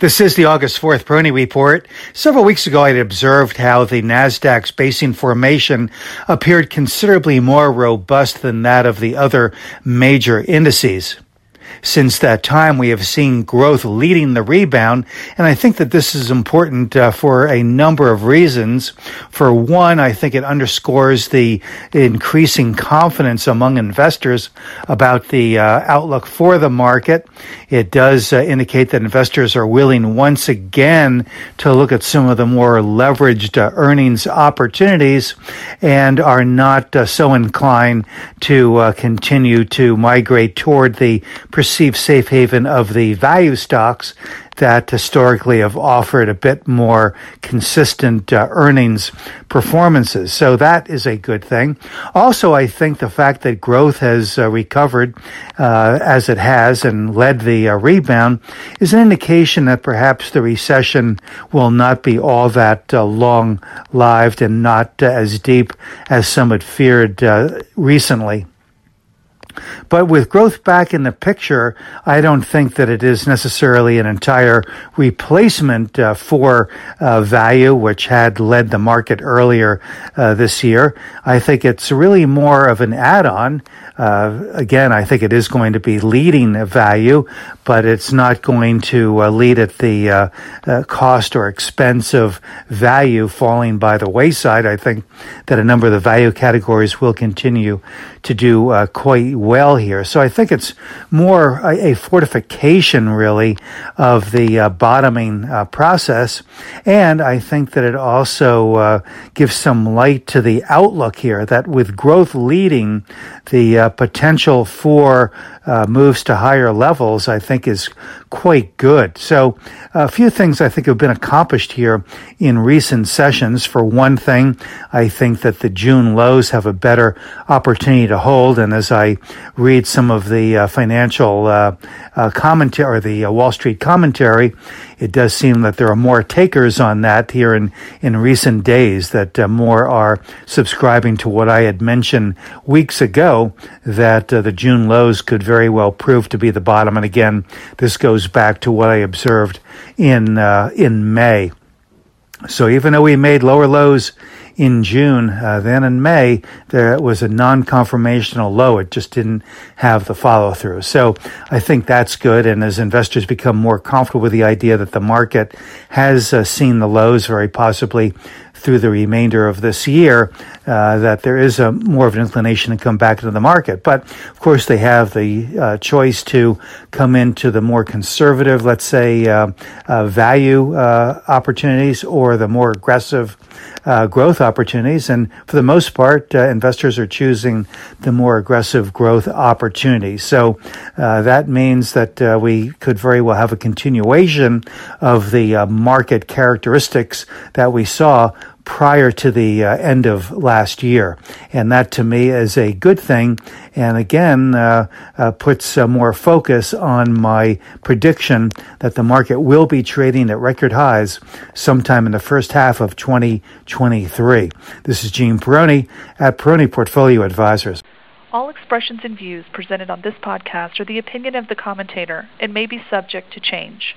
This is the August 4th Peroni Report. Several weeks ago, I had observed how the NASDAQ's basing formation appeared considerably more robust than that of the other major indices. Since that time, we have seen growth leading the rebound, and I think that this is important uh, for a number of reasons. For one, I think it underscores the increasing confidence among investors about the uh, outlook for the market. It does uh, indicate that investors are willing once again to look at some of the more leveraged uh, earnings opportunities and are not uh, so inclined to uh, continue to migrate toward the perceived safe haven of the value stocks that historically have offered a bit more consistent uh, earnings performances. So that is a good thing. Also, I think the fact that growth has uh, recovered uh, as it has and led the uh, rebound is an indication that perhaps the recession will not be all that uh, long lived and not uh, as deep as some had feared recently. But with growth back in the picture, I don't think that it is necessarily an entire replacement uh, for uh, value, which had led the market earlier uh, this year. I think it's really more of an add on. Uh, again, I think it is going to be leading value, but it's not going to uh, lead at the uh, cost or expense of value falling by the wayside. I think that a number of the value categories will continue to do quite well here. So I think it's more a, a fortification, really, of the uh, bottoming uh, process. And I think that it also uh, gives some light to the outlook here that with growth leading, the uh, potential for uh, moves to higher levels, I think, is quite good. So, a few things I think have been accomplished here in recent sessions. For one thing, I think that the June lows have a better opportunity to hold. And as I read some of the uh, financial uh, uh commentary or the uh, Wall Street commentary, it does seem that there are more takers on that here in, in recent days, that uh, more are subscribing to what I had mentioned weeks ago, that the June lows could very well prove to be the bottom. And again, this goes back to what I observed in, in May. So even though we made lower lows in June, uh, then in May, there was a non-conformational low. It just didn't have the follow through. So I think that's good. And as investors become more comfortable with the idea that the market has uh, seen the lows very possibly through the remainder of this year, uh, that there is a more of an inclination to come back into the market. But of course, they have the uh, choice to come into the more conservative, let's say, uh, uh value opportunities or the more aggressive growth opportunities. And for the most part, uh, investors are choosing the more aggressive growth opportunities. So uh, that means that uh, we could very well have a continuation of the market characteristics that we saw prior to the uh, end of last year. And that to me is a good thing. And again, uh, uh, puts uh, more focus on my prediction that the market will be trading at record highs sometime in the first half of 2023. This is Gene Peroni at Peroni Portfolio Advisors. All expressions and views presented on this podcast are the opinion of the commentator and may be subject to change.